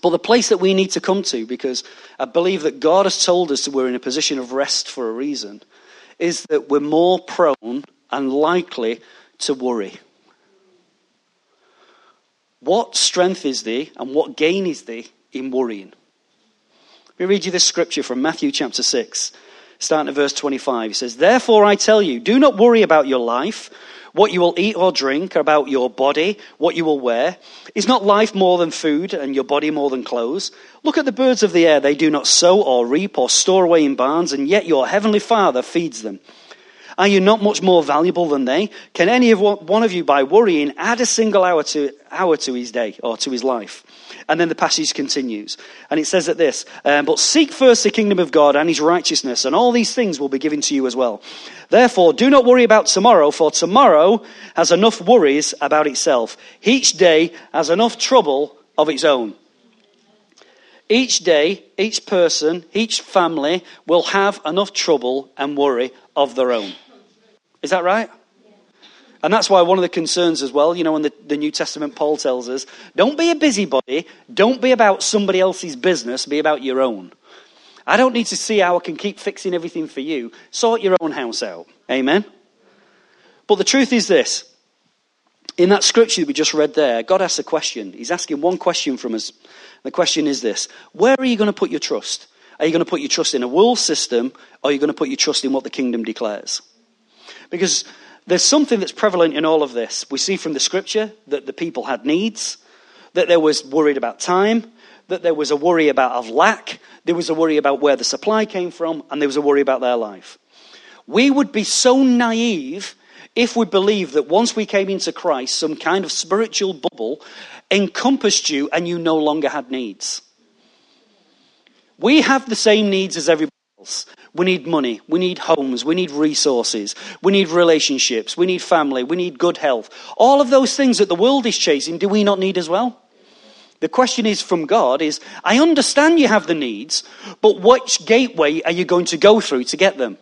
But the place that we need to come to, because I believe that God has told us that we're in a position of rest for a reason, is that we're more prone and likely to worry. What strength is there and what gain is there in worrying. Let me read you this scripture from Matthew chapter 6, starting at verse 25. He says, Therefore I tell you, do not worry about your life, what you will eat or drink, or about your body, what you will wear. Is not life more than food, and your body more than clothes? Look at the birds of the air. They do not sow or reap or store away in barns, and yet your heavenly Father feeds them. Are you not much more valuable than they? Can any of one of you, by worrying, add a single hour to, hour to his day or to his life? And then the passage continues. And it says that this um, But seek first the kingdom of God and his righteousness, and all these things will be given to you as well. Therefore, do not worry about tomorrow, for tomorrow has enough worries about itself. Each day has enough trouble of its own. Each day, each person, each family will have enough trouble and worry of their own. Is that right? And that's why one of the concerns as well, you know, in the, the New Testament, Paul tells us don't be a busybody, don't be about somebody else's business, be about your own. I don't need to see how I can keep fixing everything for you. Sort your own house out. Amen? But the truth is this in that scripture that we just read there, God asks a question. He's asking one question from us. The question is this Where are you going to put your trust? Are you going to put your trust in a world system or are you going to put your trust in what the kingdom declares? Because there's something that's prevalent in all of this. We see from the scripture that the people had needs, that there was worried about time, that there was a worry about of lack, there was a worry about where the supply came from, and there was a worry about their life. We would be so naive if we believed that once we came into Christ, some kind of spiritual bubble encompassed you and you no longer had needs. We have the same needs as everybody else. We need money. We need homes. We need resources. We need relationships. We need family. We need good health. All of those things that the world is chasing, do we not need as well? The question is from God is, I understand you have the needs, but which gateway are you going to go through to get them?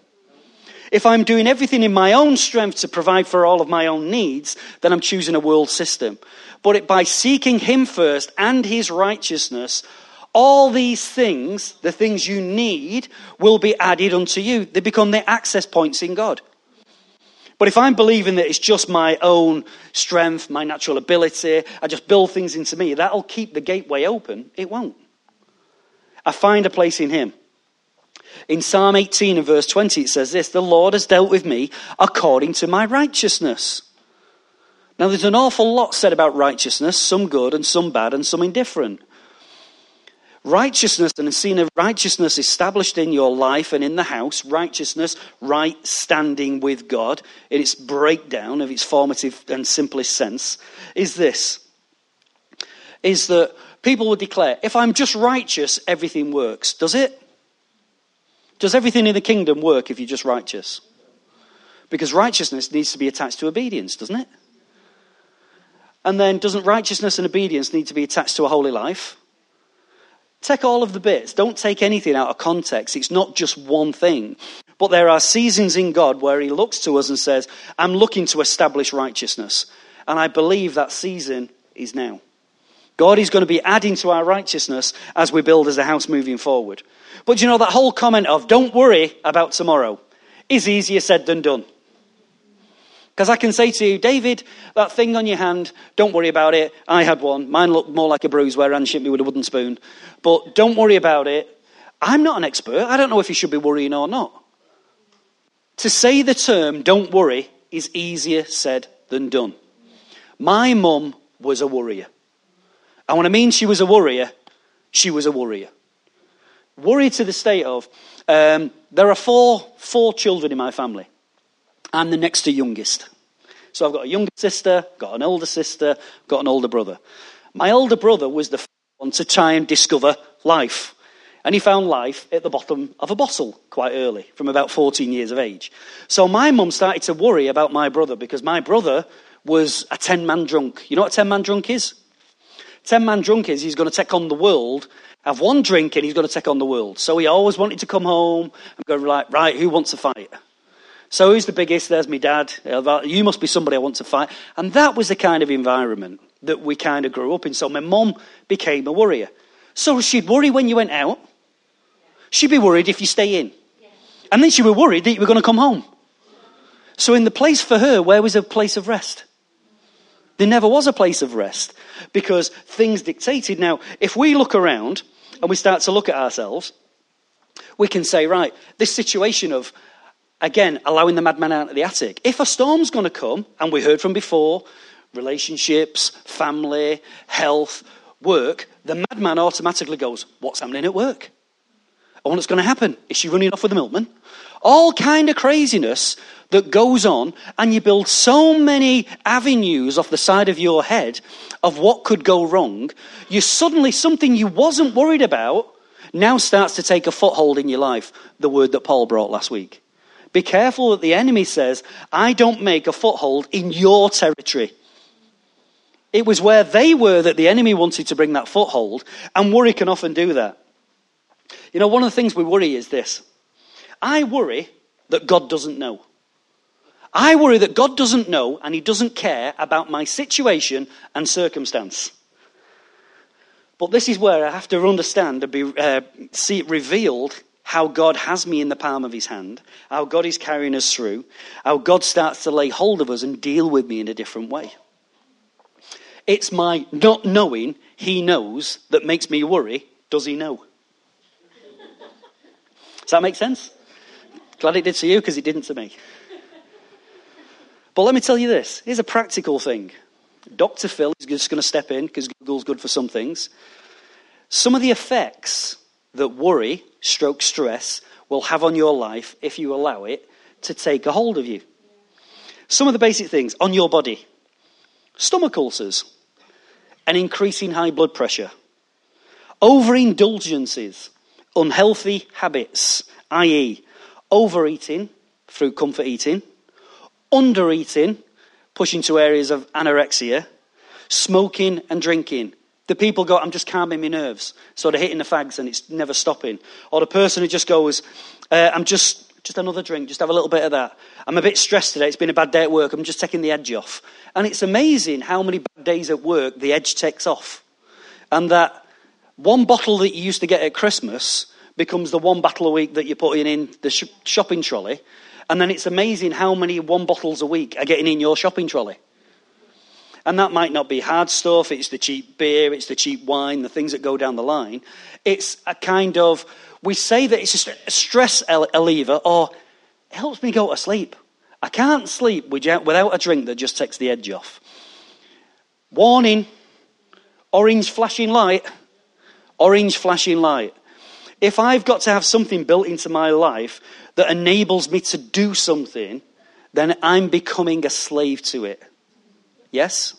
If I'm doing everything in my own strength to provide for all of my own needs, then I'm choosing a world system. But it, by seeking Him first and His righteousness, all these things, the things you need, will be added unto you. They become the access points in God. But if I'm believing that it's just my own strength, my natural ability, I just build things into me, that'll keep the gateway open. It won't. I find a place in Him. In Psalm 18 and verse 20, it says this The Lord has dealt with me according to my righteousness. Now, there's an awful lot said about righteousness, some good and some bad and some indifferent. Righteousness, and seen of righteousness established in your life and in the house, righteousness, right standing with God, in its breakdown of its formative and simplest sense, is this is that people would declare, if I'm just righteous, everything works. Does it? Does everything in the kingdom work if you're just righteous? Because righteousness needs to be attached to obedience, doesn't it? And then, doesn't righteousness and obedience need to be attached to a holy life? Take all of the bits. Don't take anything out of context. It's not just one thing. But there are seasons in God where He looks to us and says, I'm looking to establish righteousness. And I believe that season is now. God is going to be adding to our righteousness as we build as a house moving forward. But you know, that whole comment of don't worry about tomorrow is easier said than done. Because I can say to you, David, that thing on your hand, don't worry about it. I had one. Mine looked more like a bruise where Anne hit me with a wooden spoon. But don't worry about it. I'm not an expert. I don't know if you should be worrying or not. To say the term don't worry is easier said than done. My mum was a worrier. And when I mean she was a worrier, she was a worrier. Worried to the state of, um, there are four, four children in my family. I'm the next to youngest. So I've got a younger sister, got an older sister, got an older brother. My older brother was the one to try and discover life. And he found life at the bottom of a bottle quite early, from about 14 years of age. So my mum started to worry about my brother because my brother was a 10 man drunk. You know what a 10 man drunk is? 10 man drunk is he's going to take on the world, have one drink, and he's going to take on the world. So he always wanted to come home and go, like, right, who wants to fight? So who's the biggest? There's my dad. You must be somebody I want to fight. And that was the kind of environment that we kind of grew up in. So my mum became a worrier. So she'd worry when you went out. She'd be worried if you stay in. And then she'd be worried that you were going to come home. So in the place for her, where was a place of rest? There never was a place of rest because things dictated. Now, if we look around and we start to look at ourselves, we can say, right, this situation of Again, allowing the madman out of the attic. If a storm's going to come, and we heard from before, relationships, family, health, work, the madman automatically goes, What's happening at work? And what's going to happen? Is she running off with the milkman? All kind of craziness that goes on, and you build so many avenues off the side of your head of what could go wrong. You suddenly, something you wasn't worried about now starts to take a foothold in your life. The word that Paul brought last week. Be careful that the enemy says, I don't make a foothold in your territory. It was where they were that the enemy wanted to bring that foothold, and worry can often do that. You know, one of the things we worry is this I worry that God doesn't know. I worry that God doesn't know and He doesn't care about my situation and circumstance. But this is where I have to understand and be, uh, see it revealed how God has me in the palm of his hand, how God is carrying us through, how God starts to lay hold of us and deal with me in a different way. It's my not knowing he knows that makes me worry. Does he know? Does that make sense? Glad it did to you because it didn't to me. But let me tell you this here's a practical thing. Dr. Phil is just going to step in because Google's good for some things. Some of the effects that worry, stroke stress, will have on your life if you allow it to take a hold of you. Some of the basic things on your body stomach ulcers, an increasing high blood pressure, overindulgences, unhealthy habits, i.e., overeating through comfort eating, undereating, pushing to areas of anorexia, smoking and drinking. The people go, I'm just calming my nerves, sort of hitting the fags and it's never stopping. Or the person who just goes, uh, I'm just just another drink, just have a little bit of that. I'm a bit stressed today, it's been a bad day at work, I'm just taking the edge off. And it's amazing how many bad days at work the edge takes off. And that one bottle that you used to get at Christmas becomes the one bottle a week that you're putting in the sh- shopping trolley. And then it's amazing how many one bottles a week are getting in your shopping trolley. And that might not be hard stuff, it's the cheap beer, it's the cheap wine, the things that go down the line. It's a kind of, we say that it's a stress reliever or it helps me go to sleep. I can't sleep without a drink that just takes the edge off. Warning orange flashing light. Orange flashing light. If I've got to have something built into my life that enables me to do something, then I'm becoming a slave to it. Yes?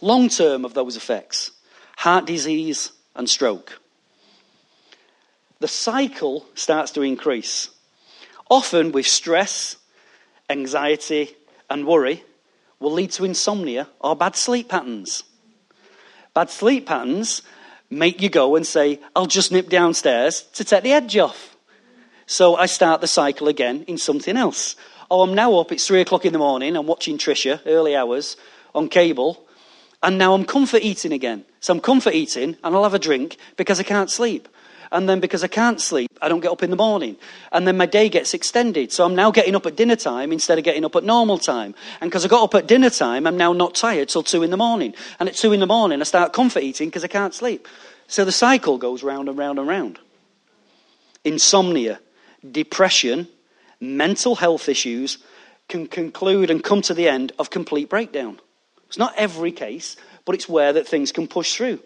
Long term of those effects heart disease and stroke. The cycle starts to increase. Often with stress, anxiety, and worry will lead to insomnia or bad sleep patterns. Bad sleep patterns make you go and say, I'll just nip downstairs to take the edge off. So I start the cycle again in something else. Oh, I'm now up, it's three o'clock in the morning, I'm watching Trisha, early hours, on cable, and now I'm comfort eating again. So I'm comfort eating, and I'll have a drink because I can't sleep. And then because I can't sleep, I don't get up in the morning. And then my day gets extended. So I'm now getting up at dinner time instead of getting up at normal time. And because I got up at dinner time, I'm now not tired till two in the morning. And at two in the morning, I start comfort eating because I can't sleep. So the cycle goes round and round and round. Insomnia depression, mental health issues can conclude and come to the end of complete breakdown. It's not every case, but it's where that things can push through.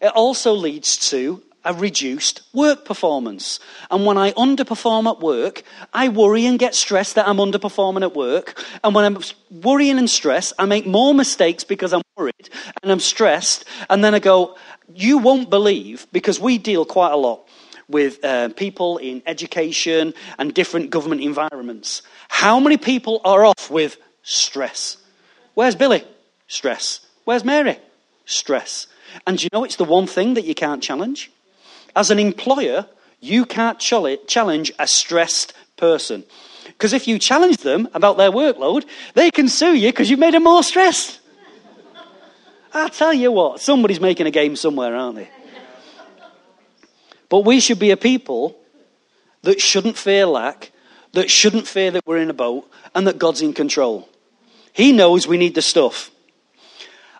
It also leads to a reduced work performance. And when I underperform at work, I worry and get stressed that I'm underperforming at work. And when I'm worrying and stressed, I make more mistakes because I'm worried and I'm stressed. And then I go, you won't believe, because we deal quite a lot with uh, people in education and different government environments. How many people are off with stress? Where's Billy? Stress. Where's Mary? Stress. And you know it's the one thing that you can't challenge? As an employer, you can't challenge a stressed person. Because if you challenge them about their workload, they can sue you because you've made them more stressed. I tell you what, somebody's making a game somewhere, aren't they? But we should be a people that shouldn't fear lack, that shouldn't fear that we're in a boat, and that God's in control. He knows we need the stuff.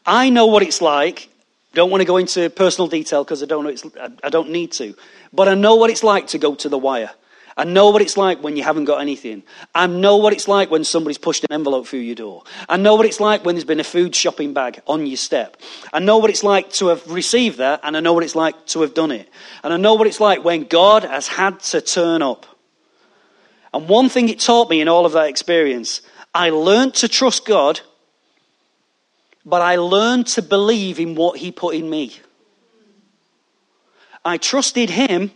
I know what it's like. Don't want to go into personal detail because I don't know I don't need to. But I know what it's like to go to the wire. I know what it's like when you haven't got anything. I know what it's like when somebody's pushed an envelope through your door. I know what it's like when there's been a food shopping bag on your step. I know what it's like to have received that, and I know what it's like to have done it. And I know what it's like when God has had to turn up. And one thing it taught me in all of that experience, I learned to trust God, but I learned to believe in what He put in me. I trusted Him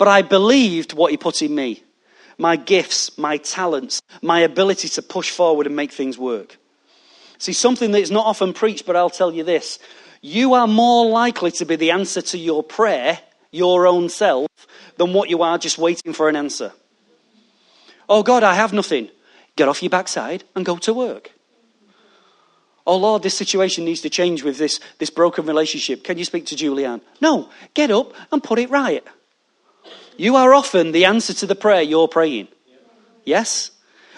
but I believed what he put in me my gifts, my talents, my ability to push forward and make things work. See, something that is not often preached, but I'll tell you this. You are more likely to be the answer to your prayer, your own self, than what you are just waiting for an answer. Oh God, I have nothing. Get off your backside and go to work. Oh Lord, this situation needs to change with this, this broken relationship. Can you speak to Julianne? No, get up and put it right. You are often the answer to the prayer you're praying. Yes?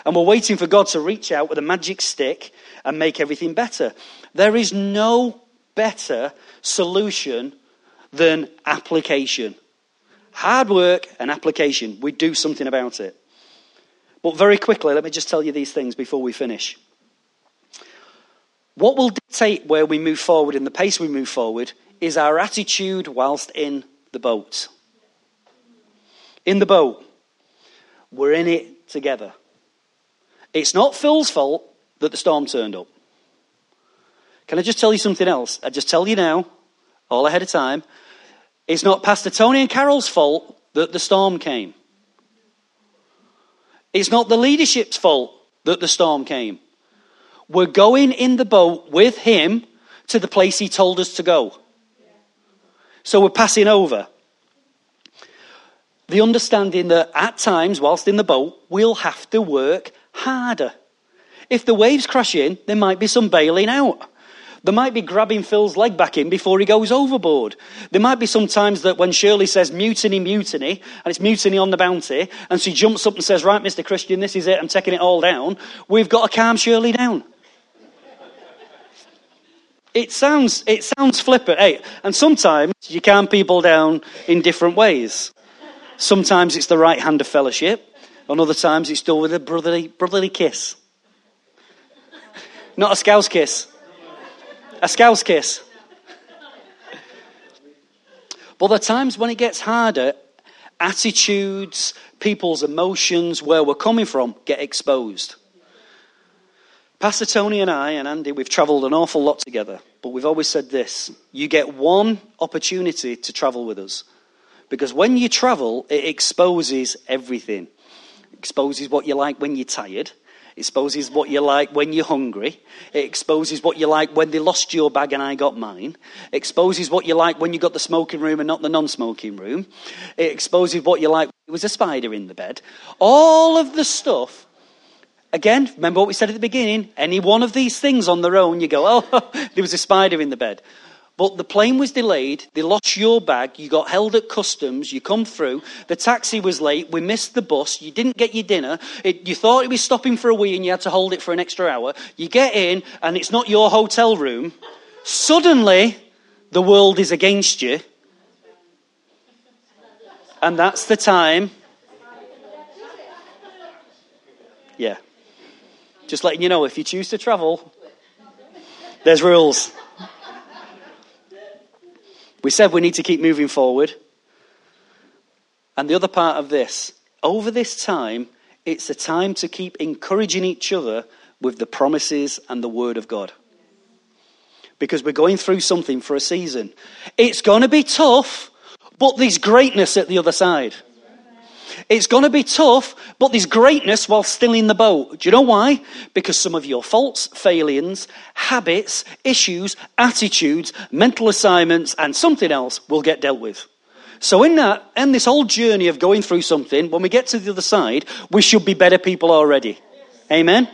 And we're waiting for God to reach out with a magic stick and make everything better. There is no better solution than application. hard work and application. We do something about it. But very quickly, let me just tell you these things before we finish. What will dictate where we move forward and the pace we move forward is our attitude whilst in the boat. In the boat, we're in it together. It's not Phil's fault that the storm turned up. Can I just tell you something else? I just tell you now, all ahead of time. It's not Pastor Tony and Carol's fault that the storm came. It's not the leadership's fault that the storm came. We're going in the boat with him to the place he told us to go. So we're passing over. The understanding that at times, whilst in the boat, we'll have to work harder. If the waves crash in, there might be some bailing out. There might be grabbing Phil's leg back in before he goes overboard. There might be some times that when Shirley says mutiny, mutiny, and it's mutiny on the bounty, and she jumps up and says, Right, Mr. Christian, this is it, I'm taking it all down, we've got to calm Shirley down. It sounds, it sounds flippant, hey, and sometimes you calm people down in different ways. Sometimes it's the right hand of fellowship, and other times it's done with a brotherly, brotherly kiss. Not a scouse kiss. A scouse kiss. But there are times when it gets harder, attitudes, people's emotions, where we're coming from, get exposed. Pastor Tony and I and Andy, we've travelled an awful lot together, but we've always said this you get one opportunity to travel with us. Because when you travel, it exposes everything. It exposes what you like when you're tired. It exposes what you like when you're hungry. It exposes what you like when they lost your bag and I got mine. It exposes what you like when you got the smoking room and not the non smoking room. It exposes what you like when there was a spider in the bed. All of the stuff Again, remember what we said at the beginning? Any one of these things on their own, you go, oh, there was a spider in the bed. But the plane was delayed, they lost your bag, you got held at customs, you come through, the taxi was late, we missed the bus, you didn't get your dinner, it, you thought it was stopping for a wee and you had to hold it for an extra hour. You get in and it's not your hotel room. Suddenly, the world is against you. And that's the time. Yeah. Just letting you know if you choose to travel, there's rules. We said we need to keep moving forward. And the other part of this, over this time, it's a time to keep encouraging each other with the promises and the word of God. Because we're going through something for a season. It's going to be tough, but there's greatness at the other side. It's going to be tough, but there's greatness while still in the boat. Do you know why? Because some of your faults, failings, habits, issues, attitudes, mental assignments, and something else will get dealt with. So, in that, in this whole journey of going through something, when we get to the other side, we should be better people already. Amen?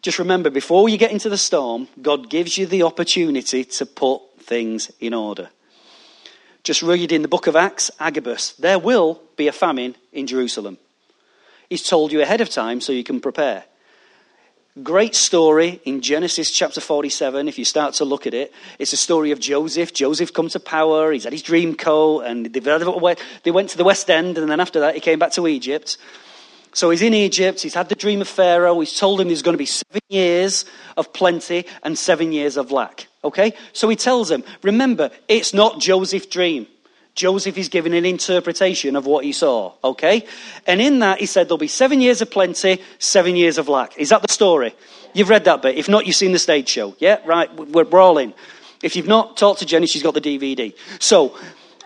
Just remember, before you get into the storm, God gives you the opportunity to put things in order. Just read in the book of Acts, Agabus, there will be a famine in Jerusalem. He's told you ahead of time so you can prepare. Great story in Genesis chapter 47. If you start to look at it, it's a story of Joseph. Joseph come to power. He's had his dream coat, and they went to the West End, and then after that, he came back to Egypt. So he's in Egypt. He's had the dream of Pharaoh. He's told him there's going to be seven years of plenty and seven years of lack. Okay? So he tells him, remember, it's not Joseph's dream. Joseph is giving an interpretation of what he saw. Okay? And in that, he said there'll be seven years of plenty, seven years of lack. Is that the story? You've read that bit. If not, you've seen the stage show. Yeah? Right? We're, we're all in. If you've not talked to Jenny, she's got the DVD. So,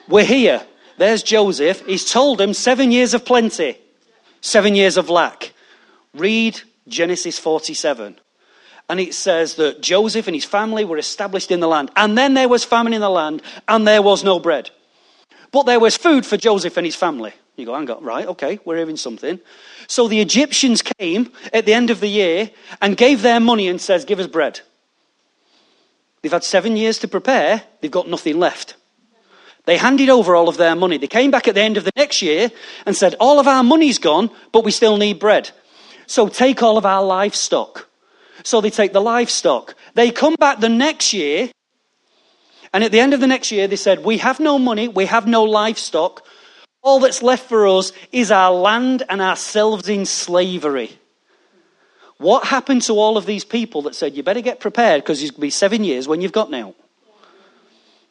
we're here. There's Joseph. He's told them seven years of plenty seven years of lack. Read Genesis 47. And it says that Joseph and his family were established in the land. And then there was famine in the land, and there was no bread. But there was food for Joseph and his family. You go, hang on, right, okay, we're hearing something. So the Egyptians came at the end of the year and gave their money and says, give us bread. They've had seven years to prepare, they've got nothing left. They handed over all of their money. They came back at the end of the next year and said, All of our money's gone, but we still need bread. So take all of our livestock. So they take the livestock. They come back the next year And at the end of the next year, they said, We have no money, we have no livestock. All that's left for us is our land and ourselves in slavery. What happened to all of these people that said, You better get prepared because it's going to be seven years when you've gotten out?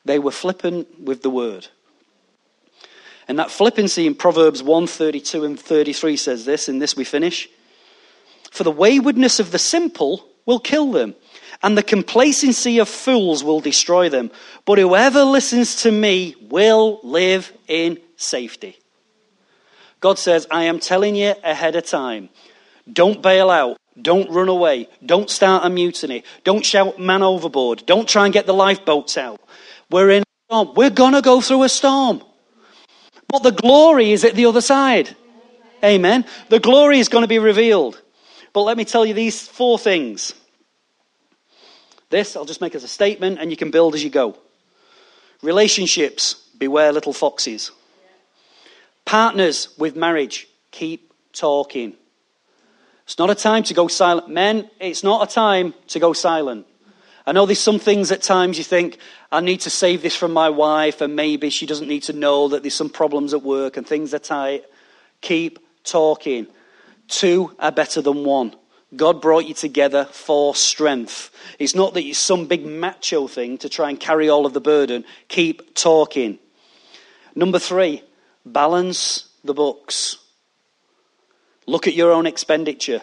They were flippant with the word. And that flippancy in Proverbs 1 32 and 33 says this, and this we finish. For the waywardness of the simple will kill them, and the complacency of fools will destroy them. But whoever listens to me will live in safety. God says, I am telling you ahead of time. Don't bail out. Don't run away. Don't start a mutiny. Don't shout man overboard. Don't try and get the lifeboats out. We're in a storm. We're going to go through a storm. But the glory is at the other side. Amen. The glory is going to be revealed. But let me tell you these four things. This I'll just make as a statement and you can build as you go. Relationships, beware little foxes. Partners with marriage, keep talking. It's not a time to go silent. Men, it's not a time to go silent. I know there's some things at times you think, I need to save this from my wife, and maybe she doesn't need to know that there's some problems at work and things are tight. Keep talking. Two are better than one. God brought you together for strength. It's not that it's some big macho thing to try and carry all of the burden. Keep talking. Number three, balance the books. Look at your own expenditure.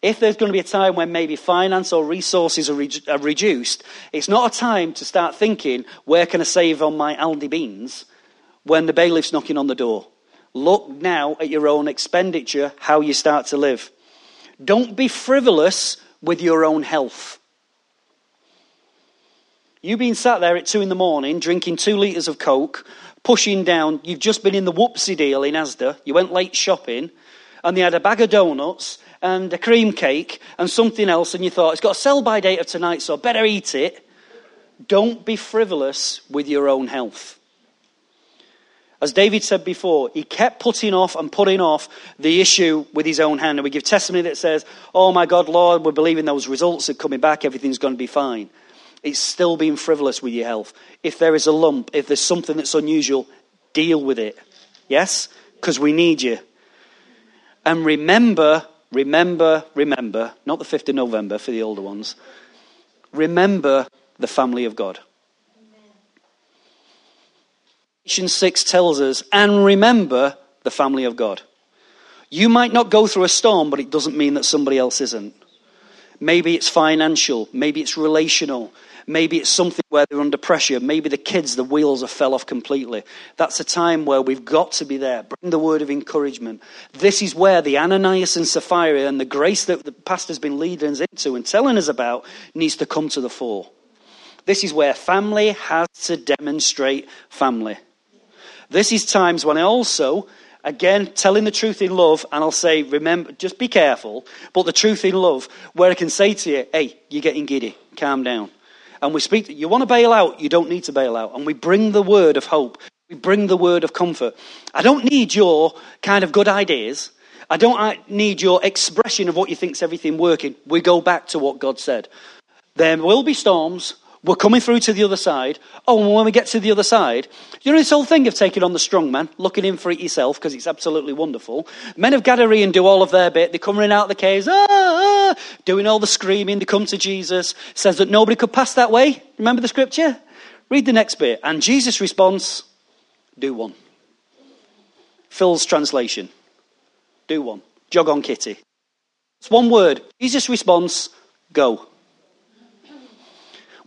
If there's going to be a time when maybe finance or resources are, re- are reduced, it's not a time to start thinking, where can I save on my Aldi beans when the bailiff's knocking on the door? Look now at your own expenditure, how you start to live. Don't be frivolous with your own health. You've been sat there at two in the morning drinking two litres of Coke, pushing down. You've just been in the whoopsie deal in Asda. You went late shopping, and they had a bag of donuts and a cream cake and something else, and you thought, it's got a sell by date of tonight, so I better eat it. Don't be frivolous with your own health. As David said before, he kept putting off and putting off the issue with his own hand. And we give testimony that says, Oh my God, Lord, we're believing those results are coming back, everything's going to be fine. It's still being frivolous with your health. If there is a lump, if there's something that's unusual, deal with it. Yes? Because we need you. And remember Remember, remember, not the 5th of November for the older ones. Remember the family of God. Ephesians 6 tells us, and remember the family of God. You might not go through a storm, but it doesn't mean that somebody else isn't. Maybe it's financial, maybe it's relational, Maybe it's something where they're under pressure. Maybe the kids, the wheels have fell off completely. That's a time where we've got to be there. Bring the word of encouragement. This is where the Ananias and Sapphira and the grace that the pastor's been leading us into and telling us about needs to come to the fore. This is where family has to demonstrate family. This is times when I also again, telling the truth in love, and I'll say, remember, just be careful, but the truth in love, where I can say to you, hey, you're getting giddy, calm down and we speak, you want to bail out, you don't need to bail out. And we bring the word of hope. We bring the word of comfort. I don't need your kind of good ideas. I don't need your expression of what you think's everything working. We go back to what God said. There will be storms. We're coming through to the other side. Oh, and when we get to the other side, you know this whole thing of taking on the strong man, looking in for it yourself, because it's absolutely wonderful. Men of Gadarene do all of their bit. They come running out of the caves, ah, ah, doing all the screaming. They come to Jesus, says that nobody could pass that way. Remember the scripture? Read the next bit. And Jesus' response, do one. Phil's translation, do one. Jog on, Kitty. It's one word. Jesus' response, go.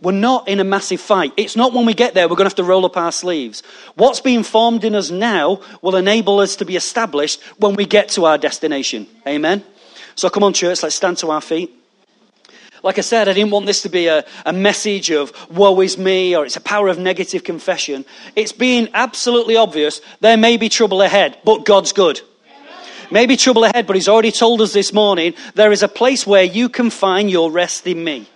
We're not in a massive fight. It's not when we get there we're going to have to roll up our sleeves. What's being formed in us now will enable us to be established when we get to our destination. Amen? So come on, church, let's stand to our feet. Like I said, I didn't want this to be a, a message of woe is me or it's a power of negative confession. It's being absolutely obvious there may be trouble ahead, but God's good. Maybe trouble ahead, but He's already told us this morning there is a place where you can find your rest in me.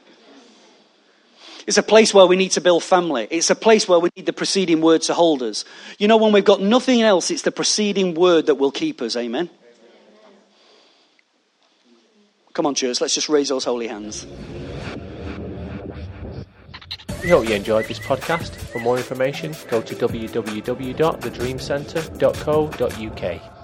It's a place where we need to build family. It's a place where we need the preceding word to hold us. You know, when we've got nothing else, it's the preceding word that will keep us. Amen. Come on, church, let's just raise those holy hands. We hope you enjoyed this podcast. For more information, go to www.thedreamcenter.co.uk.